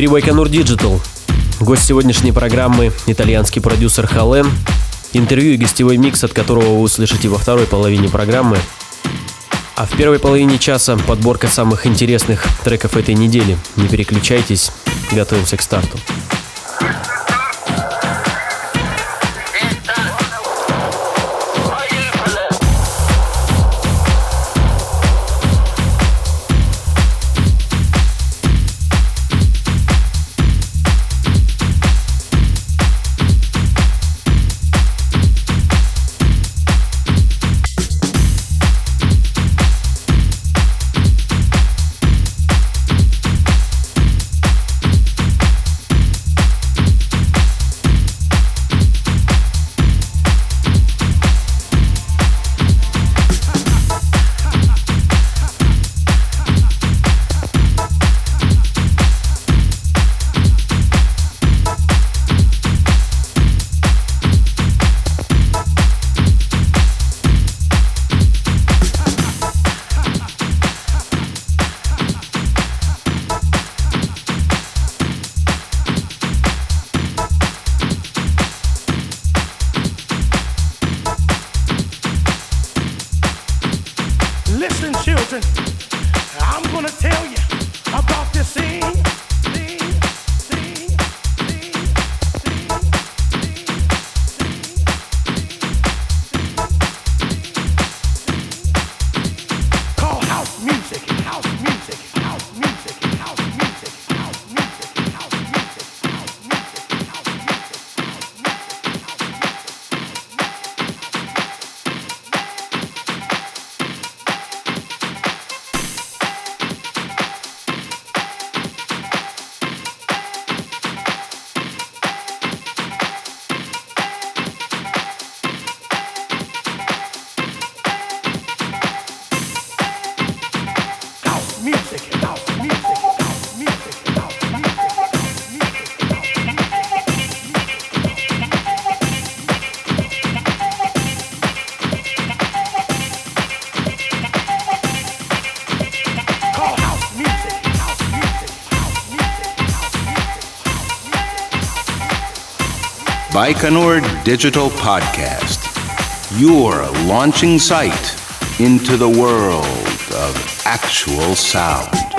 эфире Байконур Digital. Гость сегодняшней программы – итальянский продюсер Хален. Интервью и гостевой микс, от которого вы услышите во второй половине программы. А в первой половине часа подборка самых интересных треков этой недели. Не переключайтесь, готовимся к старту. Baikonur Digital Podcast, your launching site into the world of actual sound.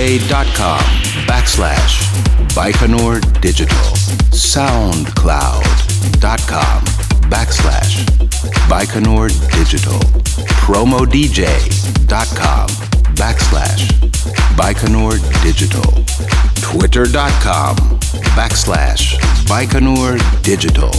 vk.com backslash Baikonur Digital. SoundCloud.com backslash Baikonur Digital. PromoDJ.com backslash Baikonur Digital. Twitter.com backslash Baikonur Digital.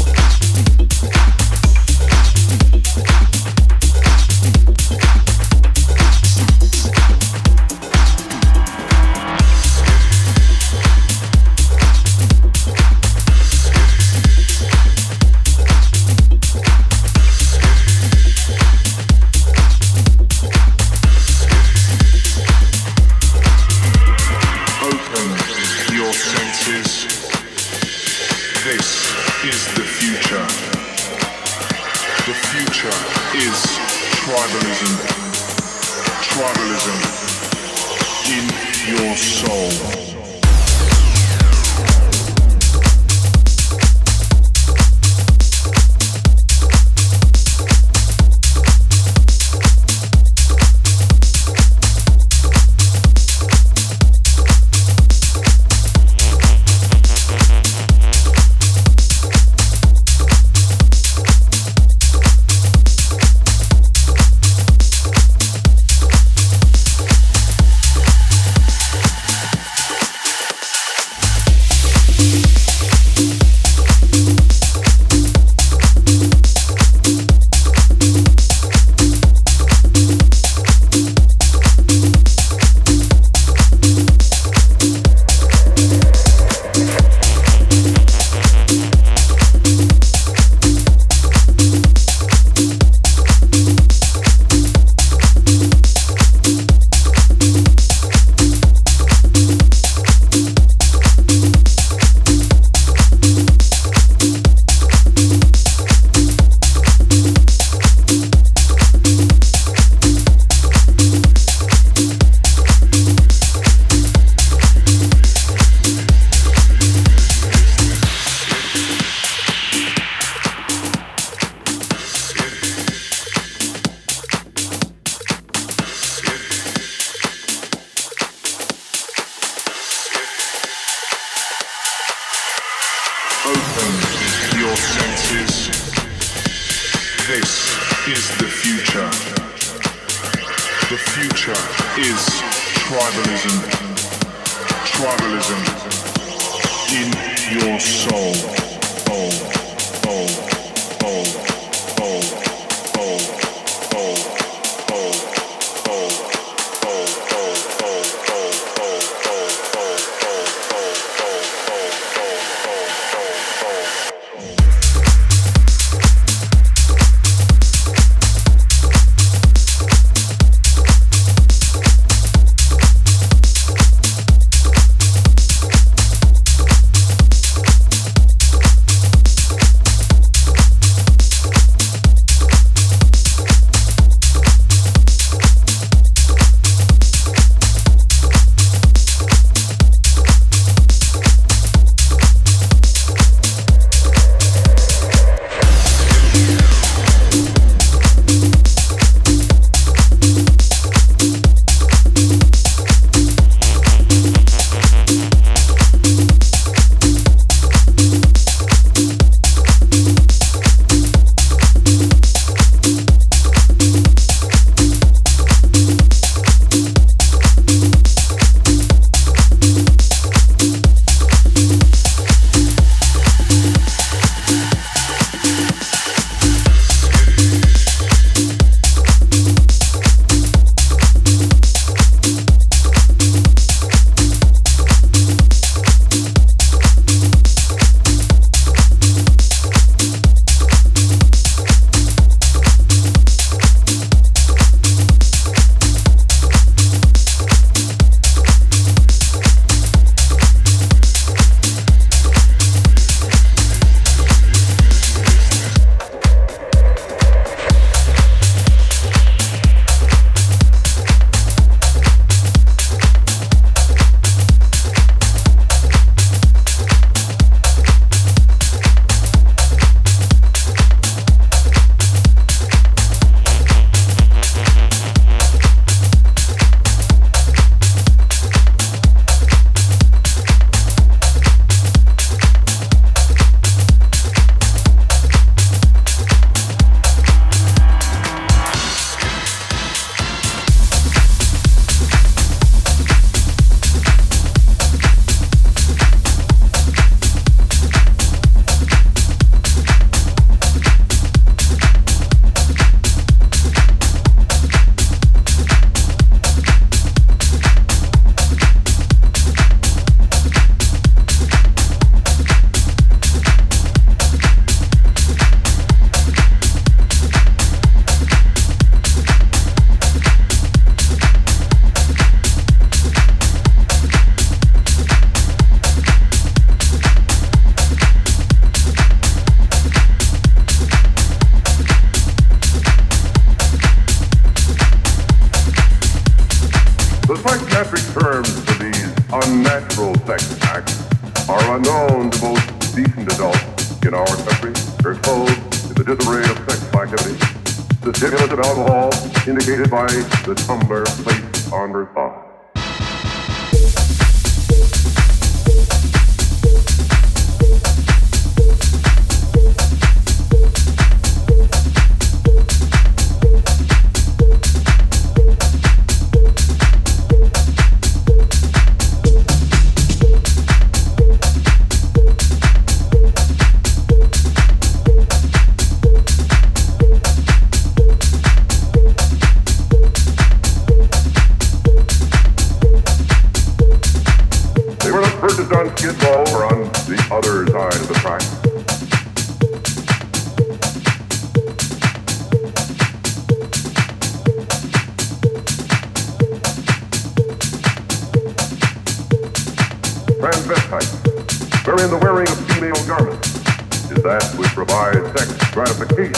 by sex gratification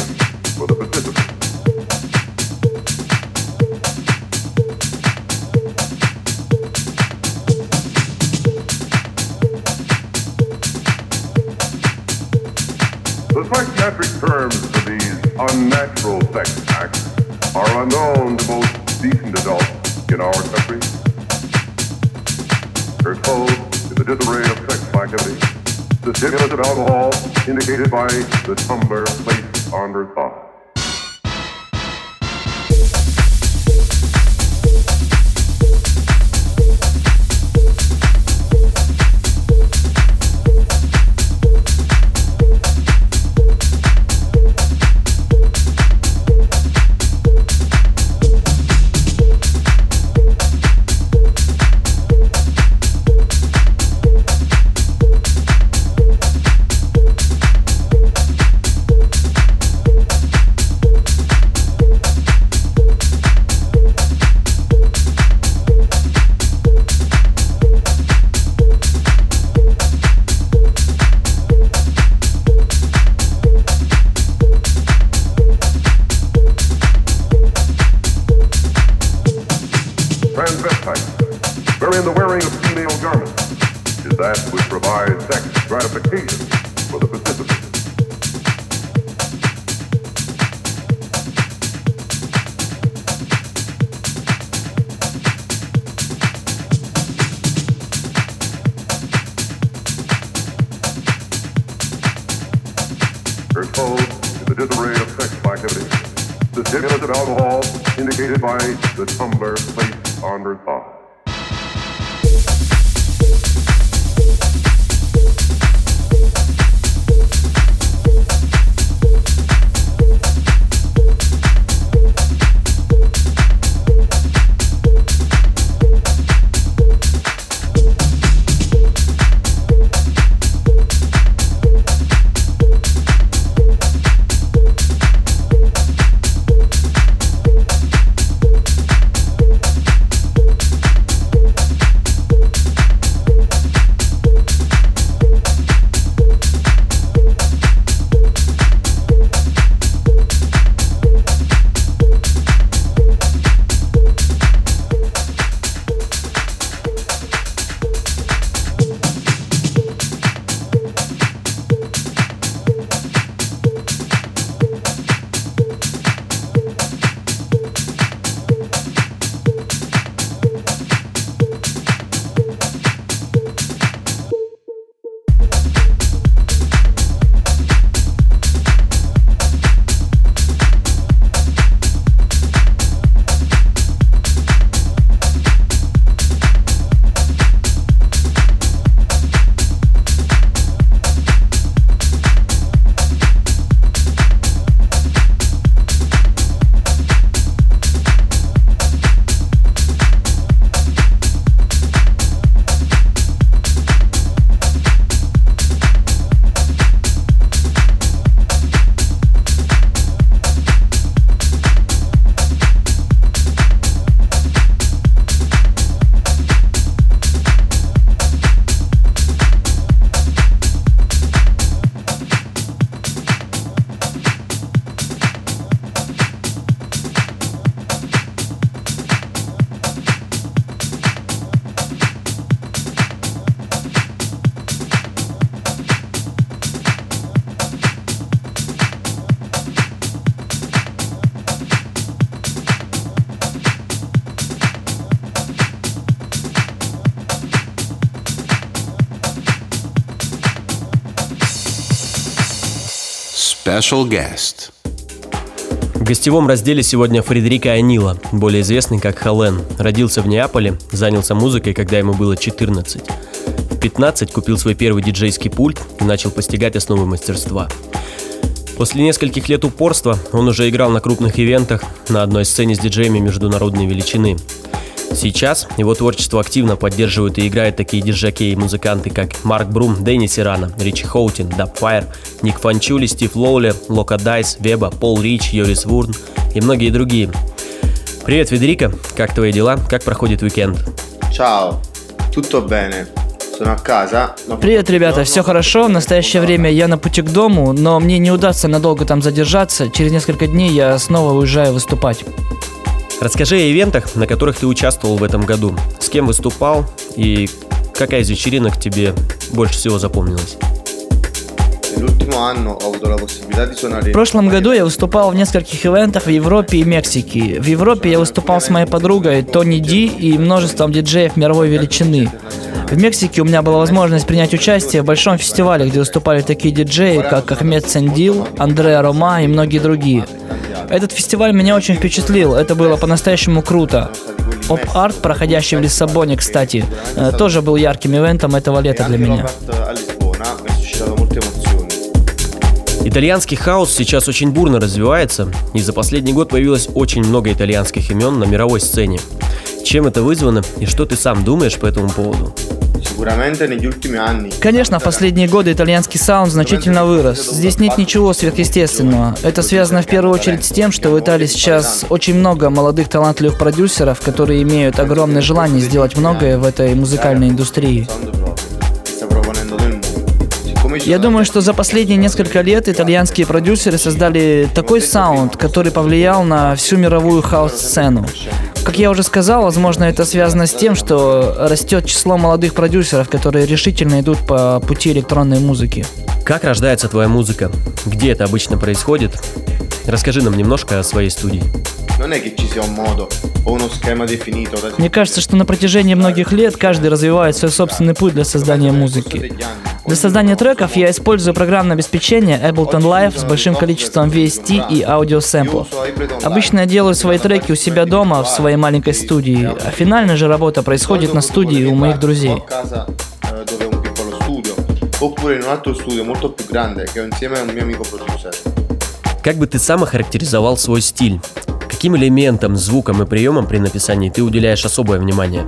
for the participant. The psychiatric terms for these unnatural sex acts are unknown to most decent adults in our country. They're told to the disarray of sexual activity the stimulus of alcohol indicated by the number placed on her thoughts. Tumbler placed on her thigh. Special guest. В гостевом разделе сегодня Фредерика Анила, более известный как Холлен. Родился в Неаполе, занялся музыкой, когда ему было 14. В 15 купил свой первый диджейский пульт и начал постигать основы мастерства. После нескольких лет упорства он уже играл на крупных ивентах на одной сцене с диджеями международной величины. Сейчас его творчество активно поддерживают и играют такие диджаки и музыканты, как Марк Брум, Дэнни Сирана, Ричи Хоутин, Дабфайр, Ник Фанчули, Стив Лоули, Лока Дайс, Веба, Пол Рич, Йорис Вурн и многие другие. Привет, Федерика, как твои дела? Как проходит уикенд? Ciao, tutto bene. Привет, ребята, все хорошо. В настоящее время я на пути к дому, но мне не удастся надолго там задержаться. Через несколько дней я снова уезжаю выступать. Расскажи о ивентах, на которых ты участвовал в этом году. С кем выступал и какая из вечеринок тебе больше всего запомнилась? В прошлом году я выступал в нескольких ивентах в Европе и Мексике. В Европе я выступал с моей подругой Тони Ди и множеством диджеев мировой величины. В Мексике у меня была возможность принять участие в большом фестивале, где выступали такие диджеи, как Ахмед Сендил, Андреа Рома и многие другие. Этот фестиваль меня очень впечатлил, это было по-настоящему круто. Поп-арт, проходящий в Лиссабоне, кстати, э, тоже был ярким ивентом этого лета для меня. Итальянский хаус сейчас очень бурно развивается, и за последний год появилось очень много итальянских имен на мировой сцене. Чем это вызвано и что ты сам думаешь по этому поводу? Конечно, в последние годы итальянский саунд значительно вырос. Здесь нет ничего сверхъестественного. Это связано в первую очередь с тем, что в Италии сейчас очень много молодых талантливых продюсеров, которые имеют огромное желание сделать многое в этой музыкальной индустрии. Я думаю, что за последние несколько лет итальянские продюсеры создали такой саунд, который повлиял на всю мировую хаос-сцену. Как я уже сказал, возможно, это связано с тем, что растет число молодых продюсеров, которые решительно идут по пути электронной музыки. Как рождается твоя музыка? Где это обычно происходит? Расскажи нам немножко о своей студии. Мне кажется, что на протяжении многих лет каждый развивает свой собственный путь для создания музыки. Для создания треков я использую программное обеспечение Ableton Live с большим количеством VST и аудиосэмплов. Обычно я делаю свои треки у себя дома, в своей маленькой студии, а финальная же работа происходит на студии у моих друзей. Как бы ты сам охарактеризовал свой стиль? Каким элементам, звукам и приемам при написании ты уделяешь особое внимание?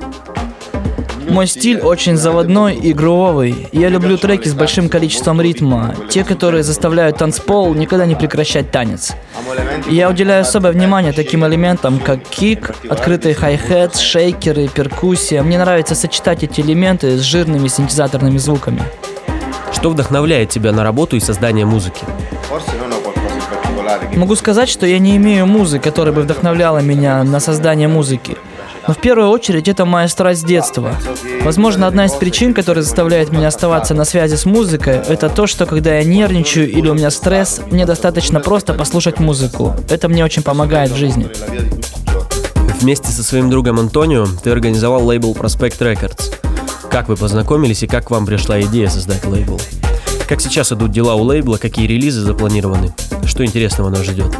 Мой стиль очень заводной и грувовый. Я люблю треки с большим количеством ритма, те, которые заставляют танцпол никогда не прекращать танец. Я уделяю особое внимание таким элементам, как кик, открытый хай-хет, шейкеры, перкуссия. Мне нравится сочетать эти элементы с жирными синтезаторными звуками. Что вдохновляет тебя на работу и создание музыки? Могу сказать, что я не имею музы, которая бы вдохновляла меня на создание музыки. Но в первую очередь это моя страсть детства. Возможно, одна из причин, которая заставляет меня оставаться на связи с музыкой, это то, что когда я нервничаю или у меня стресс, мне достаточно просто послушать музыку. Это мне очень помогает в жизни. Вместе со своим другом Антонио ты организовал лейбл Prospect Records. Как вы познакомились и как к вам пришла идея создать лейбл? Как сейчас идут дела у лейбла, какие релизы запланированы? Что интересного нас ждет?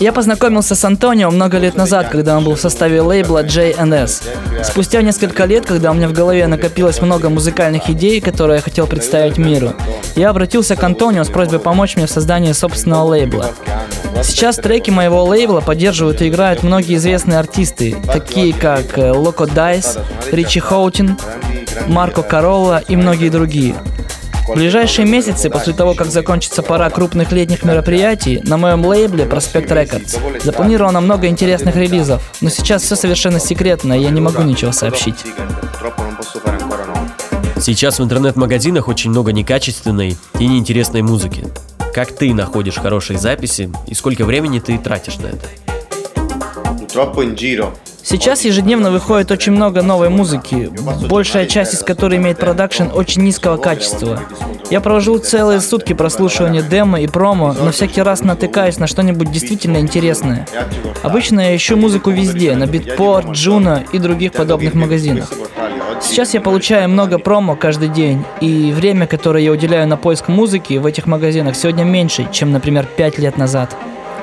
Я познакомился с Антонио много лет назад, когда он был в составе лейбла JNS. Спустя несколько лет, когда у меня в голове накопилось много музыкальных идей, которые я хотел представить миру, я обратился к Антонио с просьбой помочь мне в создании собственного лейбла. Сейчас треки моего лейбла поддерживают и играют многие известные артисты, такие как Локо Дайс, Ричи Хоутин, Марко Каролла и многие другие. В ближайшие месяцы, после того, как закончится пора крупных летних мероприятий, на моем лейбле Prospect Records запланировано много интересных релизов, но сейчас все совершенно секретно, и я не могу ничего сообщить. Сейчас в интернет-магазинах очень много некачественной и неинтересной музыки. Как ты находишь хорошие записи и сколько времени ты тратишь на это? Сейчас ежедневно выходит очень много новой музыки, большая часть из которой имеет продакшн очень низкого качества. Я провожу целые сутки прослушивания демо и промо, но всякий раз натыкаюсь на что-нибудь действительно интересное. Обычно я ищу музыку везде, на Beatport, Juno и других подобных магазинах. Сейчас я получаю много промо каждый день, и время, которое я уделяю на поиск музыки в этих магазинах сегодня меньше, чем, например, 5 лет назад.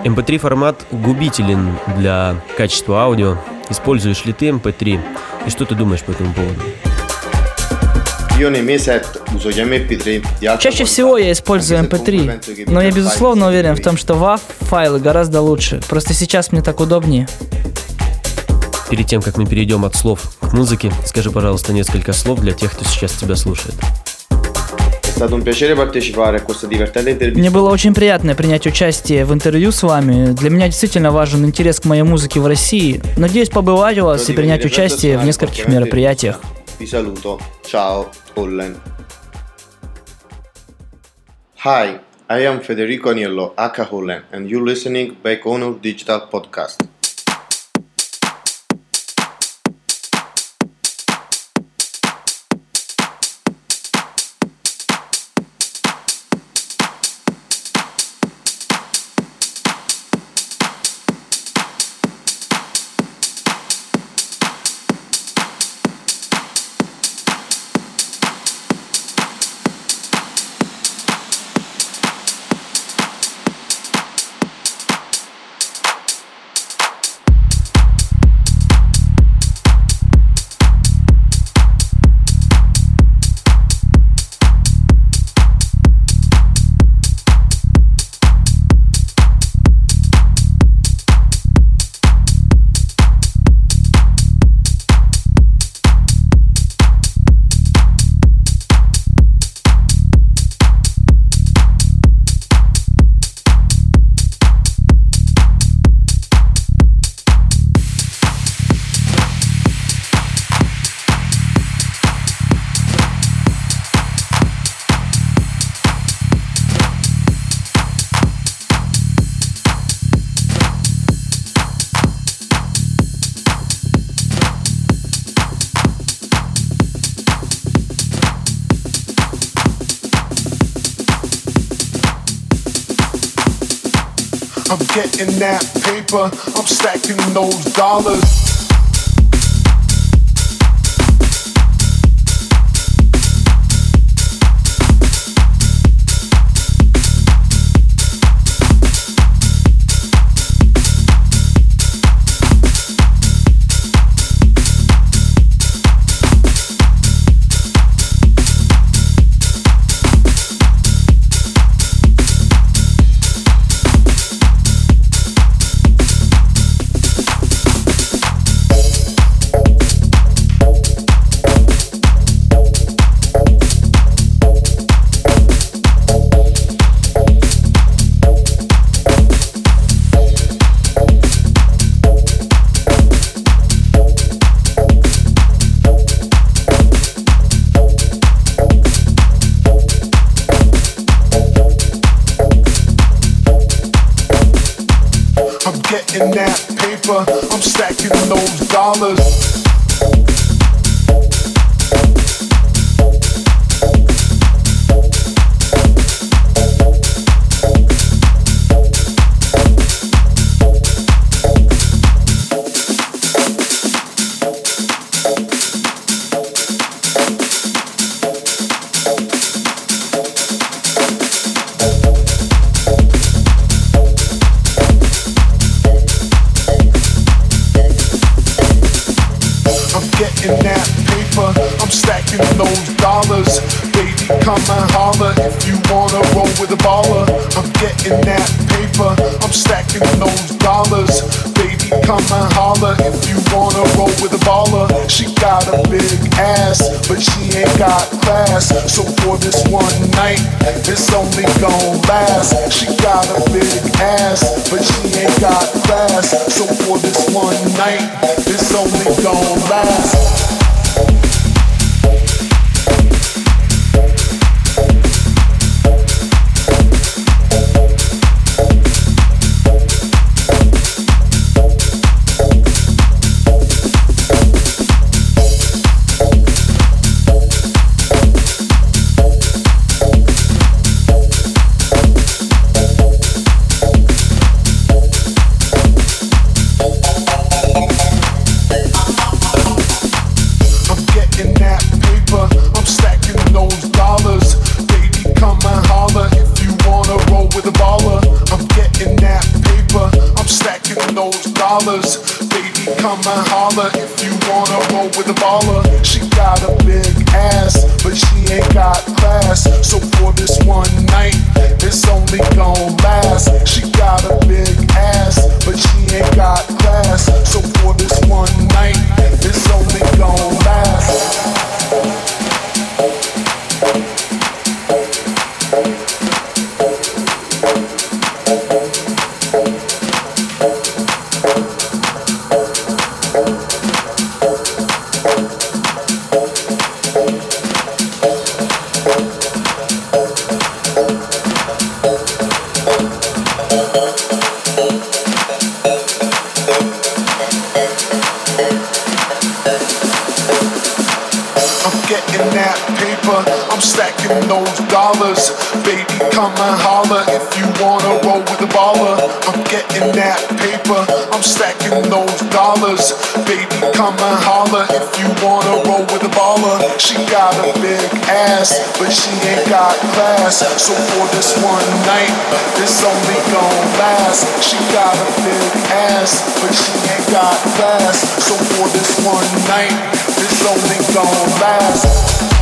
MP3 формат губителен для качества аудио. Используешь ли ты MP3? И что ты думаешь по этому поводу? Чаще всего я использую MP3, но я безусловно уверен в том, что WAV файлы гораздо лучше. Просто сейчас мне так удобнее. Перед тем, как мы перейдем от слов к музыке, скажи, пожалуйста, несколько слов для тех, кто сейчас тебя слушает. Мне было очень приятно принять участие в интервью с вами. Для меня действительно важен интерес к моей музыке в России. Надеюсь побывать у вас и принять участие в нескольких мероприятиях. Hi, I am Federico Agnello, aka Hollen, and you're listening Back Honor Digital Podcast. That paper, I'm stacking those dollars. So for this one night, this only gon' last. She got a big ass, but she ain't got class. So for this one night, this only gon' last.